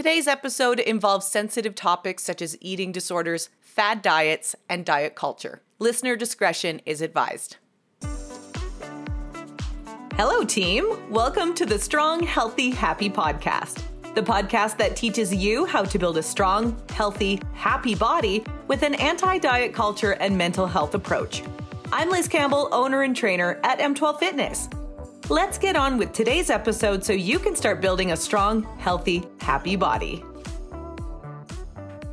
Today's episode involves sensitive topics such as eating disorders, fad diets, and diet culture. Listener discretion is advised. Hello, team. Welcome to the Strong, Healthy, Happy podcast, the podcast that teaches you how to build a strong, healthy, happy body with an anti diet culture and mental health approach. I'm Liz Campbell, owner and trainer at M12 Fitness. Let's get on with today's episode so you can start building a strong, healthy, happy body.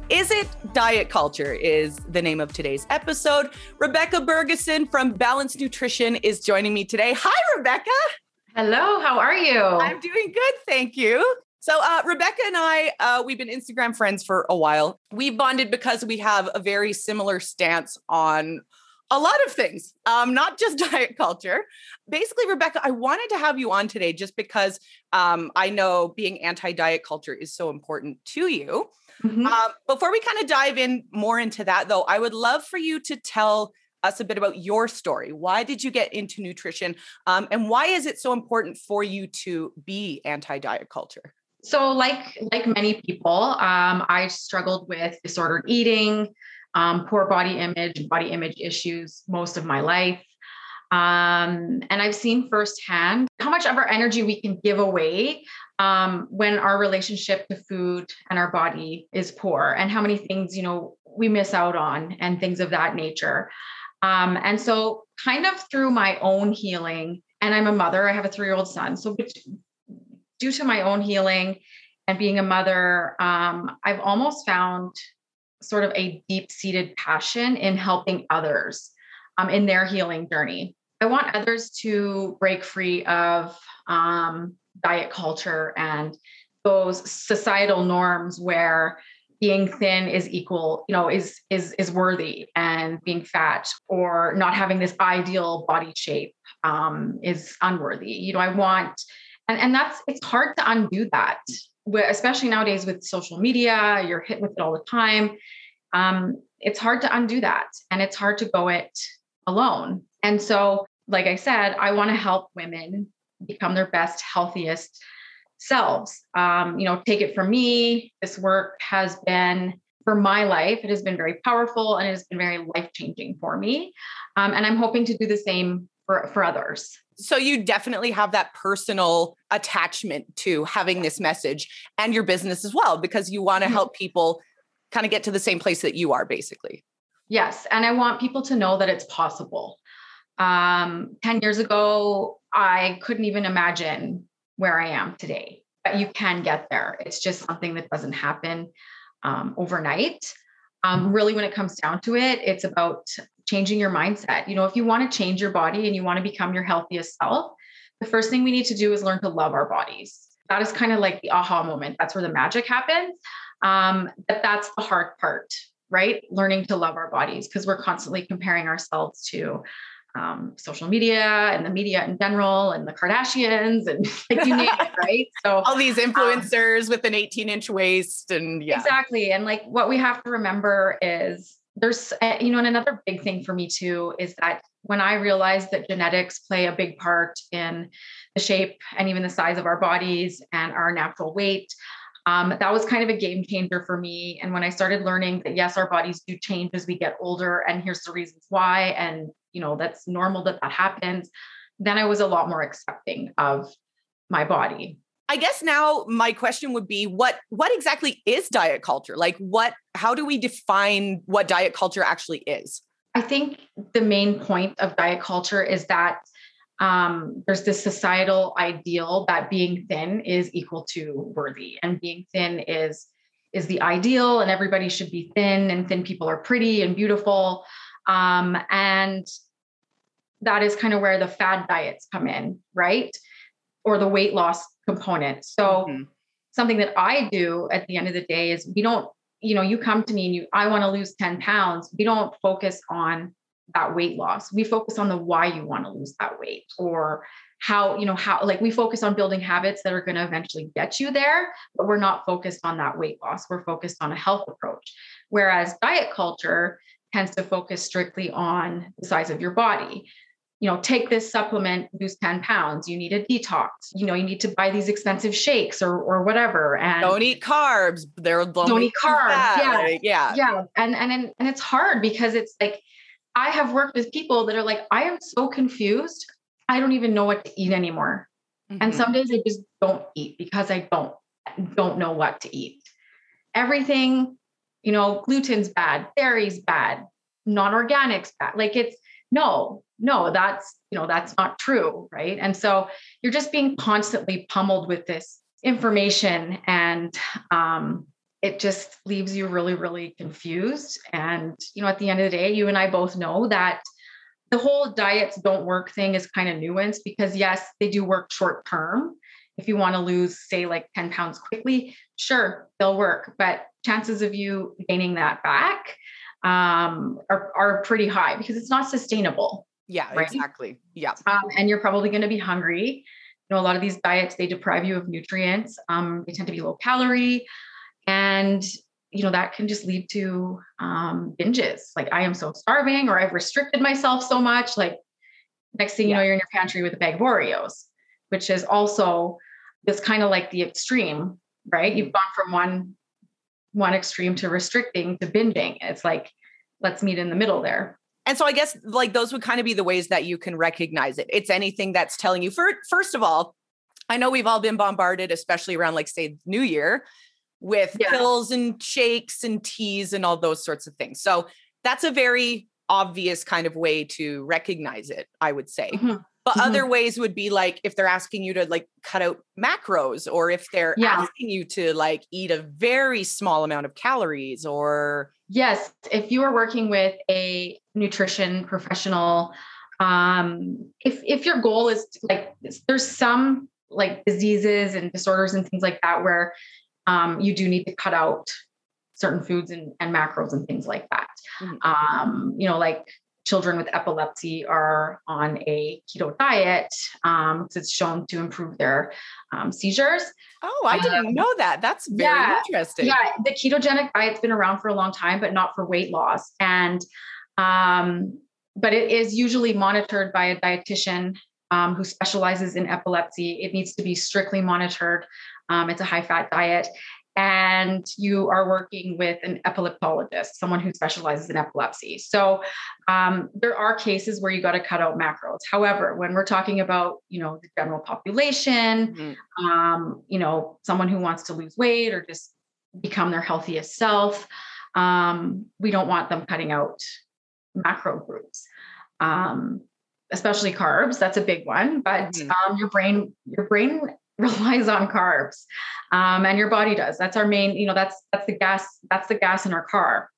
Is it diet culture? Is the name of today's episode. Rebekah Burgeson from Balanced Nutrition is joining me today. Hi, Rebekah. Hello, how are you? I'm doing good, thank you. So, uh, Rebekah and I, uh, we've been Instagram friends for a while. We bonded because we have a very similar stance on a lot of things, um, not just diet culture. Basically, Rebekah, I wanted to have you on today just because um, I know being anti diet culture is so important to you. Mm-hmm. Um, before we kind of dive in more into that, though, I would love for you to tell us a bit about your story. Why did you get into nutrition? Um, and why is it so important for you to be anti diet culture? So, like like many people, um, I struggled with disordered eating um, poor body image, body image issues most of my life. Um, and I've seen firsthand how much of our energy we can give away um, when our relationship to food and our body is poor, and how many things, you know, we miss out on and things of that nature. Um, and so, kind of through my own healing, and I'm a mother, I have a three year old son. So, due to my own healing and being a mother, um, I've almost found sort of a deep seated passion in helping others um, in their healing journey. I want others to break free of um, diet culture and those societal norms where being thin is equal you know is is is worthy and being fat or not having this ideal body shape um, is unworthy you know i want and and that's it's hard to undo that especially nowadays with social media, you're hit with it all the time. Um, it's hard to undo that and it's hard to go it alone. And so, like I said, I want to help women become their best, healthiest selves. Um, you know, take it from me. This work has been for my life, it has been very powerful and it has been very life changing for me. Um, and I'm hoping to do the same for, for others. So you definitely have that personal attachment to having this message and your business as well, because you want to mm-hmm. help people kind of get to the same place that you are, basically. Yes. And I want people to know that it's possible. Um, 10 years ago, I couldn't even imagine where I am today. But you can get there. It's just something that doesn't happen um, overnight. Um, really, when it comes down to it, it's about changing your mindset. You know, if you want to change your body and you want to become your healthiest self, the first thing we need to do is learn to love our bodies. That is kind of like the aha moment. That's where the magic happens. Um, but that's the hard part, right? Learning to love our bodies because we're constantly comparing ourselves to um, social media and the media in general and the Kardashians and like you name it, right? So all these um, influencers um, with an 18 inch waist and yeah. Exactly. And like what we have to remember is there's, uh, you know, and another big thing for me too is that when I realized that genetics play a big part in the shape and even the size of our bodies and our natural weight, um, that was kind of a game changer for me. And when I started learning that yes, our bodies do change as we get older, and here's the reasons why, and you know that's normal that that happens, then I was a lot more accepting of my body. I guess now my question would be what what exactly is diet culture? Like what how do we define what diet culture actually is? I think the main point of diet culture is that um, there's this societal ideal that being thin is equal to worthy and being thin is is the ideal and everybody should be thin and thin people are pretty and beautiful um, and that is kind of where the fad diets come in right or the weight loss component so mm-hmm. something that i do at the end of the day is we don't you know you come to me and you i want to lose 10 pounds we don't focus on that weight loss. We focus on the why you want to lose that weight or how, you know, how like we focus on building habits that are going to eventually get you there, but we're not focused on that weight loss. We're focused on a health approach. Whereas diet culture tends to focus strictly on the size of your body. you know, take this supplement, lose 10 pounds. You need a detox. You know, you need to buy these expensive shakes or or whatever. And don't eat carbs. They're don't eat carbs. Yeah. Like, yeah. Yeah. And and and it's hard because it's like I have worked with people that are like, I am so confused. I don't even know what to eat anymore. Mm-hmm. And some days I just don't eat because I don't don't know what to eat. Everything, you know, gluten's bad, dairy's bad, non-organics bad. Like it's no, no, that's, you know, that's not true. Right. And so you're just being constantly pummeled with this information and um, it just leaves you really, really confused. And, you know, at the end of the day, you and I both know that the whole diets don't work thing is kind of nuanced because, yes, they do work short term. If you want to lose, say, like 10 pounds quickly, sure, they'll work. But chances of you gaining that back um, are, are pretty high because it's not sustainable. Yeah, right? exactly. Yeah. Um, and you're probably going to be hungry. You know, a lot of these diets, they deprive you of nutrients. Um, they tend to be low calorie. And, you know, that can just lead to um, binges. Like, I am so starving, or I've restricted myself so much. Like, next thing you know, you're in your pantry with a bag of Oreos, which is also this kind of like the extreme, right? You've mm-hmm. gone from one one extreme to restricting to binging. It's like, let's meet in the middle there. And so I guess like those would kind of be the ways that you can recognize it. It's anything that's telling you for first of all, I know we've all been bombarded, especially around like say New Year, with yeah. pills and shakes and teas and all those sorts of things. So that's a very obvious kind of way to recognize it, I would say. Mm-hmm. But mm-hmm. other ways would be like if they're asking you to like cut out macros or if they're yeah. asking you to like eat a very small amount of calories or Yes, if you are working with a nutrition professional, um, if if your goal is to, like there's some like diseases and disorders and things like that where um, you do need to cut out certain foods and, and macros and things like that. Mm-hmm. Um, you know, like children with epilepsy are on a keto diet um, because it's shown to improve their um, seizures. Oh, I didn't um, know that. That's very yeah, interesting. Yeah, the ketogenic diet's been around for a long time, but not for weight loss. And um, but it is usually monitored by a dietitian um, who specializes in epilepsy. It needs to be strictly monitored. Um, it's a high fat diet and you are working with an epileptologist, someone who specializes in epilepsy. So um, there are cases where you got to cut out macros. However, when we're talking about you know the general population, mm-hmm. um, you know someone who wants to lose weight or just become their healthiest self, um, we don't want them cutting out macro groups. Um, especially carbs that's a big one but mm-hmm. um, your brain your brain relies on carbs um, and your body does. That's our main you know that's that's the gas that's the gas in our car.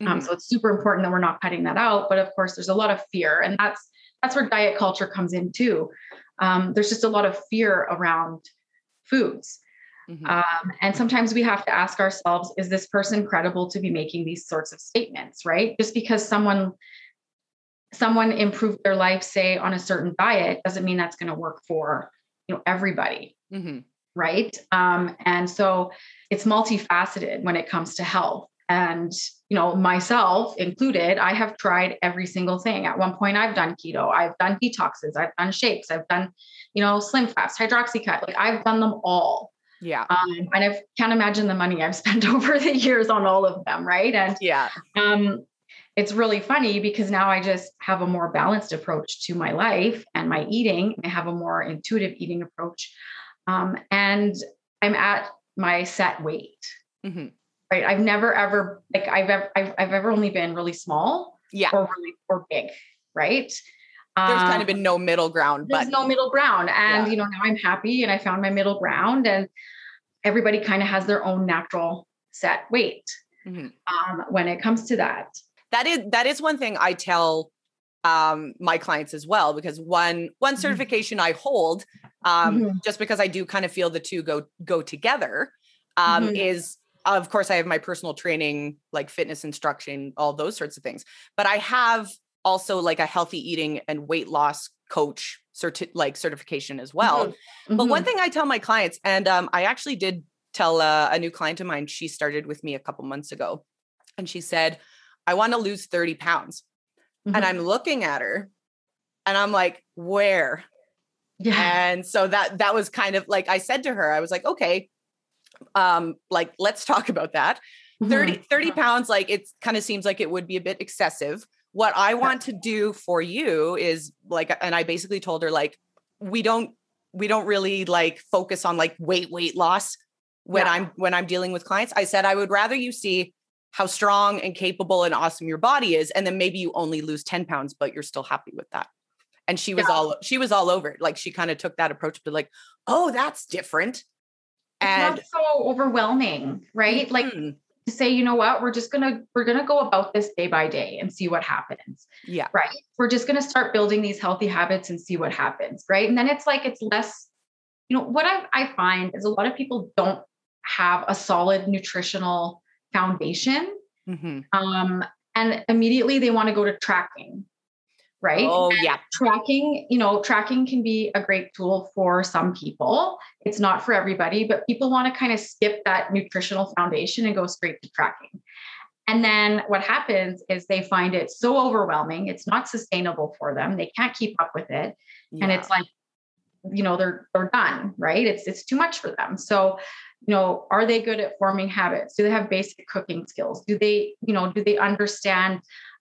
Um, mm-hmm. um, so it's super important that we're not cutting that out but of course there's a lot of fear and that's that's where diet culture comes in too. Um, there's just a lot of fear around foods. Mm-hmm. um, and sometimes we have to ask ourselves is this person credible to be making these sorts of statements right? Just because someone someone improved their life say on a certain diet doesn't mean that's going to work for you know everybody mm-hmm. right? Um, and so it's multifaceted when it comes to health. And you know myself included i have tried every single thing. At one point i've done keto i've done detoxes i've done shakes i've done you know slim fast hydroxycut like i've done them all. Yeah. Um, and i can't imagine the money i've spent over the years on all of them right? And yeah. um it's really funny because now I just have a more balanced approach to my life and my eating. I have a more intuitive eating approach. Um, and I'm at my set weight. Mm-hmm. Right. I've never ever like I've ever I've, I've ever only been really small. Yeah. Or really or big. Right. There's um, kind of been no middle ground, but there's no middle ground. And yeah. you know, now I'm happy and I found my middle ground and everybody kind of has their own natural set weight mm-hmm. um, when it comes to that that is that is one thing I tell um, my clients as well because one one mm-hmm. certification I hold um, mm-hmm. just because I do kind of feel the two go go together um, mm-hmm. is of course I have my personal training like fitness instruction all those sorts of things but I have also like a healthy eating and weight loss coach certi- like certification as well mm-hmm. but one mm-hmm. thing I tell my clients and um, I actually did tell uh, a new client of mine she started with me a couple months ago and she said I want to lose 30 pounds. Mm-hmm. And I'm looking at her And I'm like, where? Yeah. And so that that was kind of like I said to her, I was like, okay, um, like let's talk about that. 30, Mhm. 30 pounds, like it kind of seems like it would be a bit excessive. What I want to do for you is like, and I basically told her, like, we don't we don't really like focus on like weight, weight loss when Yeah. I'm when I'm dealing with clients. I said I would rather you see how strong and capable and awesome your body is, and then maybe you only lose 10 pounds, but you're still happy with that. And she was Yeah. all she was all over it. Like she kind of took that approach to like, oh, that's different. And it's not so overwhelming, right? Like Mhm. to say, you know what, we're just gonna we're gonna go about this day by day and see what happens. yeah. right? We're just going to start building these healthy habits and see what happens, right? And then it's like it's less, you know, what I, I find is a lot of people don't have a solid nutritional foundation, Mhm. um, and immediately they want to go to tracking, right? Oh And yeah. tracking, you know, tracking can be a great tool for some people. It's not for everybody, but people want to kind of skip that nutritional foundation and go straight to tracking. And then what happens is they find it so overwhelming, it's not sustainable for them. They can't keep up with it. And it's like, you know, they're they're done, right? It's it's too much for them. So, you know, are they good at forming habits? Do they have basic cooking skills? Do they, you know, do they understand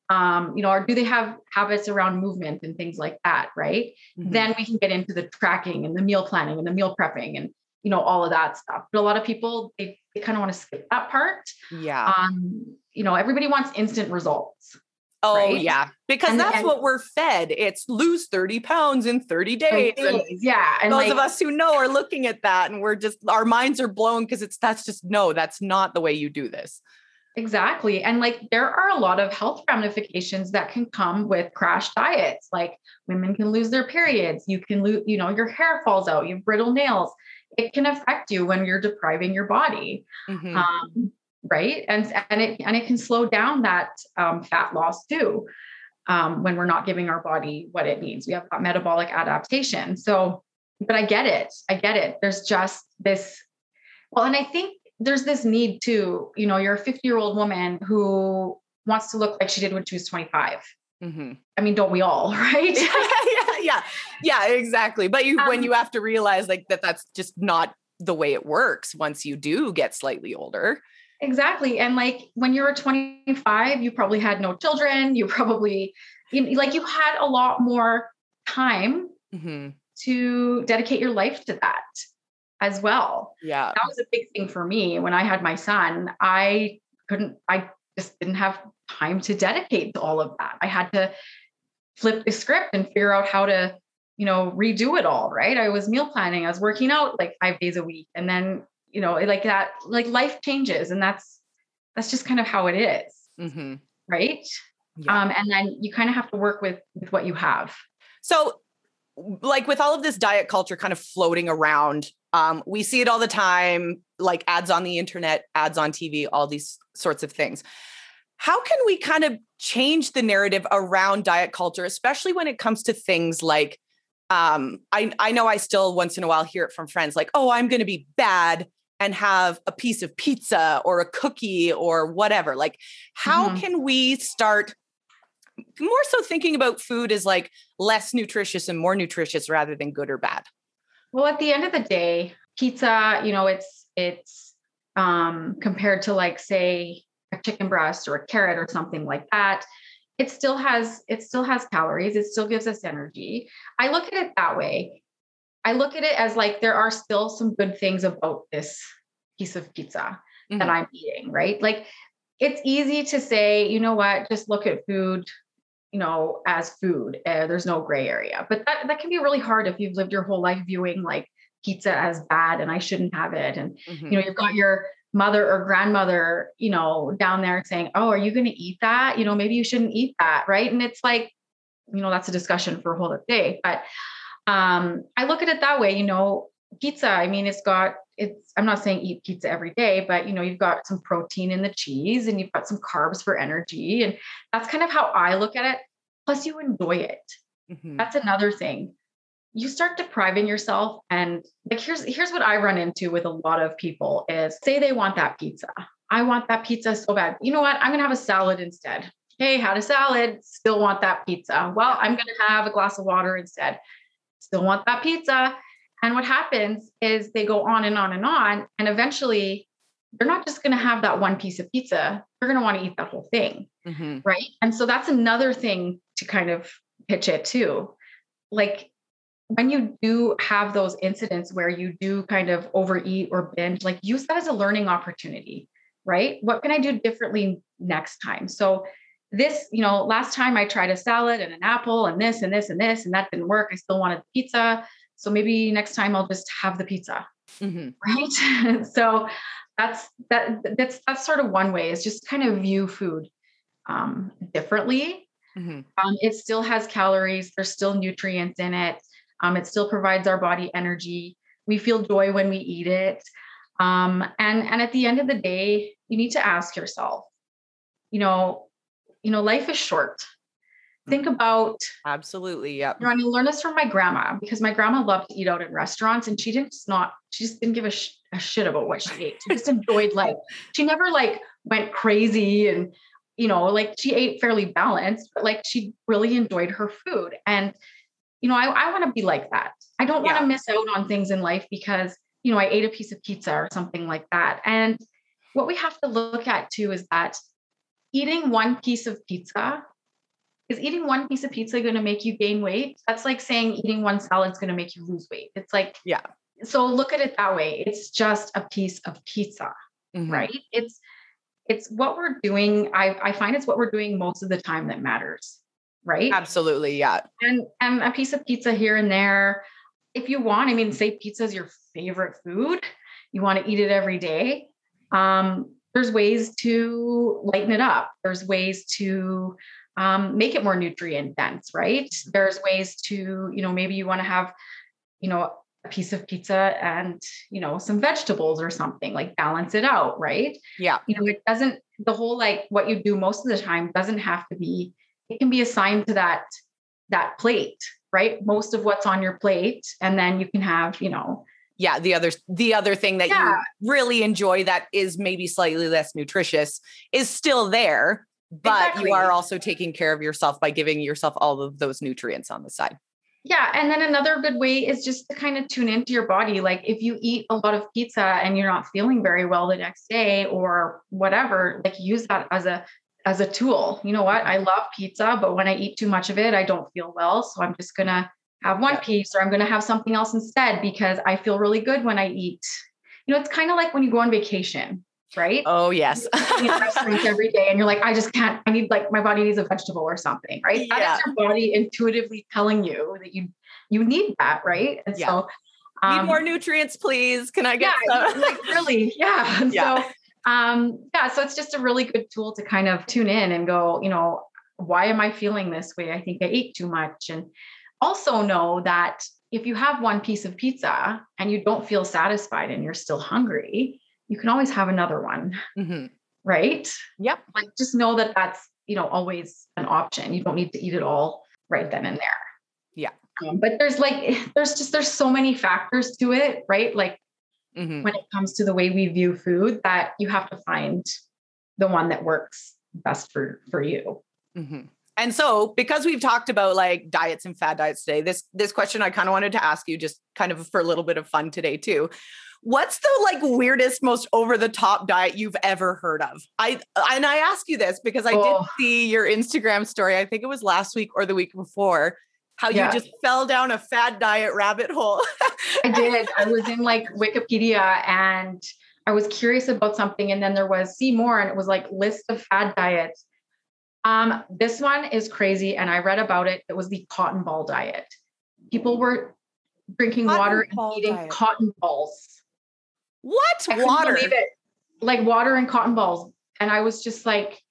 um, you know, or do they have habits around movement and things like that, right? Mhm. Then we can get into the tracking and the meal planning and the meal prepping and you know all of that stuff. But a lot of people they, they kind of want to skip that part. yeah. Um, you know, everybody wants instant results. Oh right? yeah. Because And- that's and- what we're fed. It's lose 30 pounds in 30 days. And yeah, and those like, of us who know are looking at that and we're just our minds are blown because it's that's just no, that's not the way you do this. Exactly. And like there are a lot of health ramifications that can come with crash diets. Like women can lose their periods. You can lose, you know, your hair falls out, you have brittle nails. It can affect you when you're depriving your body. Mhm. Um, right. And and it and it can slow down that um, fat loss too. Um, when we're not giving our body what it needs. We have that metabolic adaptation. So, but I get it. I get it. There's just this, well, and I think there's this need to, You know, you're a 50 year old woman who wants to look like she did when she was 25. Mhm. I mean, don't we all, right? yeah, yeah, yeah, exactly. But you, when Um, you have to realize like that, that's just not the way it works. Once you do get slightly older, Exactly. And like when you were 25, you probably had no children. You probably, you like you had a lot more time Mhm. to dedicate your life to that as well. yeah, That was a big thing for me when I had my son. I couldn't, I just didn't have time to dedicate to all of that. I had to flip the script and figure out how to, you know, redo it all, right? I was meal planning, I was working out like five days a week. And then, you know, like that, like life changes. And that's that's just kind of how it is, Mhm. right? Yeah. Um, and then you kind of have to work with with what you have. So, like with all of this diet culture kind of floating around, um, we see it all the time, like ads on the internet, ads on TV, all these sorts of things. How can we kind of change the narrative around diet culture, especially when it comes to things like, um, I, I know I still once in a while hear it from friends like, oh, I'm going to be bad and have a piece of pizza or a cookie or whatever. Like, how Mhm. can we start more so thinking about food as like less nutritious and more nutritious rather than good or bad. Well, at the end of the day, pizza, you know, it's it's um compared to like say a chicken breast or a carrot or something like that. It still has it still has calories. It still gives us energy. I look at it that way. I look at it as like there are still some good things about this piece of pizza that Mhm. I'm eating, right? Like it's easy to say, you know what, just look at food, you know, as food. Uh, there's no gray area. But that that can be really hard if you've lived your whole life viewing like pizza as bad and I shouldn't have it. And Mhm. you know, you've got your mother or grandmother, you know, down there saying, "Oh, are you going to eat that? You know, maybe you shouldn't eat that." Right? And it's like, you know, that's a discussion for a whole day, but um I look at it that way, you know, pizza, I mean, it's got it's I'm not saying eat pizza every day, but you know, you've got some protein in the cheese and you've got some carbs for energy and that's kind of how I look at it. Plus you enjoy it. Mhm. That's another thing. You start depriving yourself and like here's here's what I run into with a lot of people is say they want that pizza. I want that pizza so bad. You know what? I'm going to have a salad instead. hey, had a salad, still want that pizza. Well, I'm going to have a glass of water instead. Still want that pizza. And what happens is they go on and on and on. And eventually, they're not just going to have that one piece of pizza. They're going to want to eat that whole thing. Mm-hmm. Right. And so that's another thing to kind of pitch it too. Like when you do have those incidents where you do kind of overeat or binge, like use that as a learning opportunity. Right. What can I do differently next time? So this, you know, last time I tried a salad and an apple and this and this and this, and that didn't work. I still wanted pizza. So maybe next time I'll just have the pizza. Mm-hmm. Right. so that's that that's that's sort of one way is just kind of view food um, differently. Mm-hmm. Um, it still has calories. There's still nutrients in it. Um, it still provides our body energy. We feel joy when we eat it. Um, and and at the end of the day, you need to ask yourself, you know, you know, life is short. Think mm-hmm. about absolutely yeah you know, i mean learn this from my grandma because my grandma loved to eat out in restaurants and she didn't not she just didn't give a, sh- a shit about what she ate. She just enjoyed life. She never like went crazy and you know like she ate fairly balanced but like she really enjoyed her food. And you know i, I want to be like that. I don't want to yeah. miss out on things in life because you know i ate a piece of pizza or something like that. And what we have to look at too is that eating one piece of pizza is eating one piece of pizza going to make you gain weight? That's like saying eating one salad is going to make you lose weight. It's like, yeah. So look at it that way. It's just a piece of pizza, mm-hmm. right? It's it's what we're doing. I, I find it's what we're doing most of the time that matters, right? Absolutely, yeah. And and a piece of pizza here and there, if you want. I mean, say pizza is your favorite food, you want to eat it every day. Um, there's ways to lighten it up. There's ways to um, make it more nutrient dense, right? There's ways to, you know, maybe you want to have, you know, a piece of pizza and, you know, some vegetables or something like balance it out, right? Yeah. You know, it doesn't, the whole like what you do most of the time doesn't have to be, it can be assigned to that, that plate, right? Most of what's on your plate. And then you can have, you know, yeah the other the other thing that yeah. you really enjoy that is maybe slightly less nutritious is still there but exactly. you are also taking care of yourself by giving yourself all of those nutrients on the side. Yeah. And then another good way is just to kind of tune into your body. Like if you eat a lot of pizza and you're not feeling very well the next day or whatever, like use that as a as a tool. You know what? Mm-hmm. I love pizza, but when I eat too much of it, I don't feel well. So I'm just gonna have one yeah. piece or I'm gonna have something else instead because I feel really good when I eat. You know, it's kind of like when you go on vacation right? Oh yes. every day, and you're like, I just can't. I need like my body needs a vegetable or something, right? Yeah. That is your body intuitively telling you that you you need that, right? And yeah. so um, need more nutrients, please. Can I get yeah, some? like really, yeah. And yeah. So um, yeah, so it's just a really good tool to kind of tune in and go, you know, why am I feeling this way? I think I ate too much. And also know that if you have one piece of pizza and you don't feel satisfied and you're still hungry, you can always have another one. Mm-hmm. Right. Yep. Like just know that that's, you know, always an option. You don't need to eat it all right then and there. Yeah. Um, but there's like, there's just, there's so many factors to it, right? Like mm-hmm. when it comes to the way we view food that you have to find the one that works best for, for you. Mm-hmm. And so, because we've talked about like diets and fad diets today, this this question I kind of wanted to ask you, just kind of for a little bit of fun today too. What's the like weirdest, most over the top diet you've ever heard of? I and I ask you this because I oh. did see your Instagram story. I think it was last week or the week before. How yeah. you just fell down a fad diet rabbit hole. I did. I was in like Wikipedia and I was curious about something, and then there was see more, and it was like list of fad diets. Um, this one is crazy, and I read about it. It was the cotton ball diet. People were drinking cotton water and eating diet. cotton balls. What? I water? Believe it. Like water and cotton balls. And I was just like,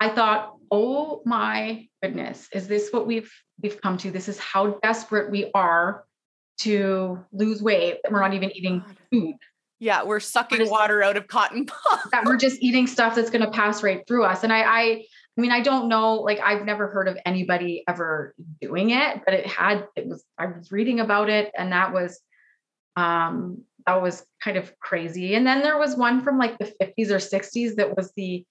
I thought, oh my goodness, is this what we've we've come to? This is how desperate we are to lose weight that we're not even eating food. Yeah, we're sucking we're water out of cotton balls. that we're just eating stuff that's going to pass right through us. And I, I, I mean, I don't know. Like, I've never heard of anybody ever doing it, but it had. It was. I was reading about it, and that was um that was kind of crazy. And then there was one from like the 50s or 60s that was the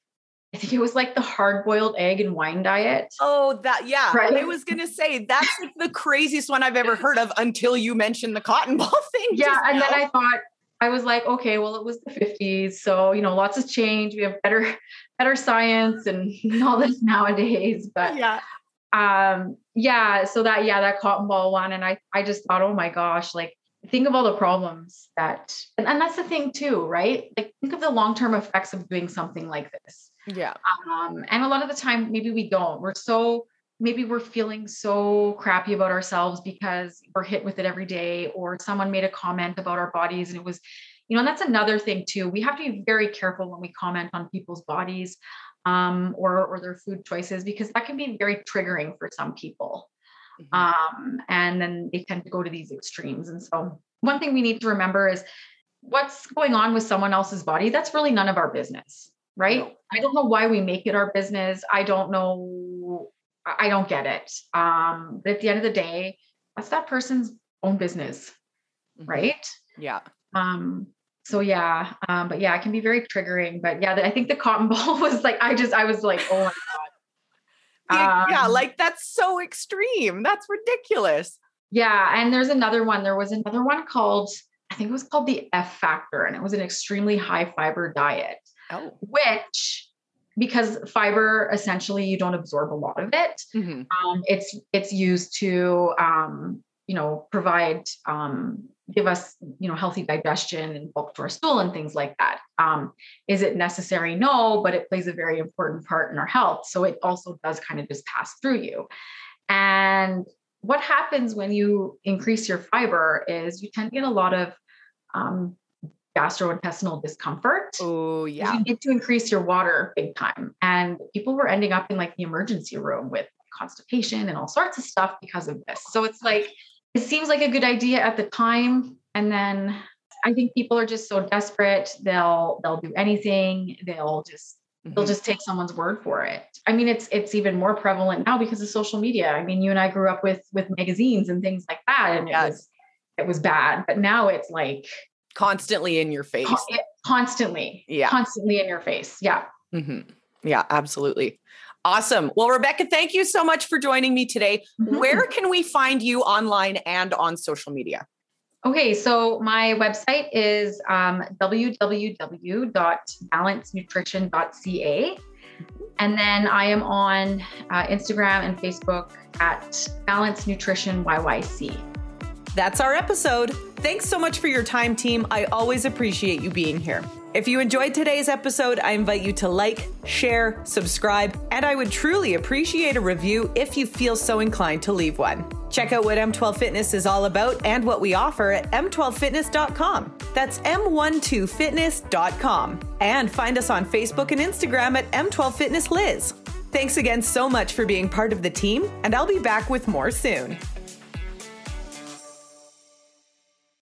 I think it was like the hard boiled egg and wine diet. Oh, that yeah. Right. I was gonna say that's like the craziest one I've ever heard of until you mentioned the cotton ball thing. Yeah. just And then. I thought, I was like, okay, well, it was the 50s. So, you know, lots has changed. We have better, better science and all this nowadays. But yeah. um, yeah, so that, yeah, that cotton ball one. And I, I just thought, oh my gosh, like think of all the problems that, and, and that's the thing too, right? Like think of the long-term effects of doing something like this. Yeah. Um, and a lot of the time, maybe we don't. We're so maybe we're feeling so crappy about ourselves because we're hit with it every day, or someone made a comment about our bodies, and it was, you know, and that's another thing too. We have to be very careful when we comment on people's bodies um, or or their food choices because that can be very triggering for some people. Mhm. Um, and then they tend to go to these extremes. And so, one thing we need to remember is what's going on with someone else's body. That's really none of our business, right? No. I don't know why we make it our business. I don't know. I don't get it. Um, but at the end of the day, that's that person's own business, Mhm. right? Yeah. Um, so yeah, um, but yeah, it can be very triggering. But yeah, I think the cotton ball was like, I just, I was like, oh my god. Yeah, yeah, Um, like that's so extreme. That's ridiculous. Yeah, and there's another one. There was another one called, I think it was called the F Factor, and it was an extremely high fiber diet, Oh. which because fiber essentially you don't absorb a lot of it. Mhm. Um, it's it's used to um, you know provide um, give us you know healthy digestion and bulk to our stool and things like that. Um, is it necessary? No, but it plays a very important part in our health. So it also does kind of just pass through you. And what happens when you increase your fiber is you tend to get a lot of um, gastrointestinal discomfort. Oh, yeah. You need to increase your water big time. And people were ending up in like the emergency room with constipation and all sorts of stuff because of this. So it's like, it seems like a good idea at the time. And then I think people are just so desperate. They'll, they'll do anything. They'll just, they'll Mhm. just take someone's word for it. I mean, it's, it's even more prevalent now because of social media. I mean, you and I grew up with, with magazines and things like that. And it was, it was bad, but now it's like constantly in your face. con- constantly, Yeah. constantly in your face. Yeah. Mhm. Yeah, absolutely. Awesome. Well, Rebekah, thank you so much for joining me today. Mhm. Where can we find you online and on social media? Okay, so my website is um, www.balancenutrition.ca. And then I am on uh, Instagram and Facebook at Balance Nutrition YYC. That's our episode. Thanks so much for your time, team. I always appreciate you being here. If you enjoyed today's episode, I invite you to like, share, subscribe, and I would truly appreciate a review if you feel so inclined to leave one. Check out what M12 Fitness is all about and what we offer at m12fitness.com. That's m12fitness.com. And find us on Facebook and Instagram at m12fitnessliz. Thanks again so much for being part of the team, and I'll be back with more soon.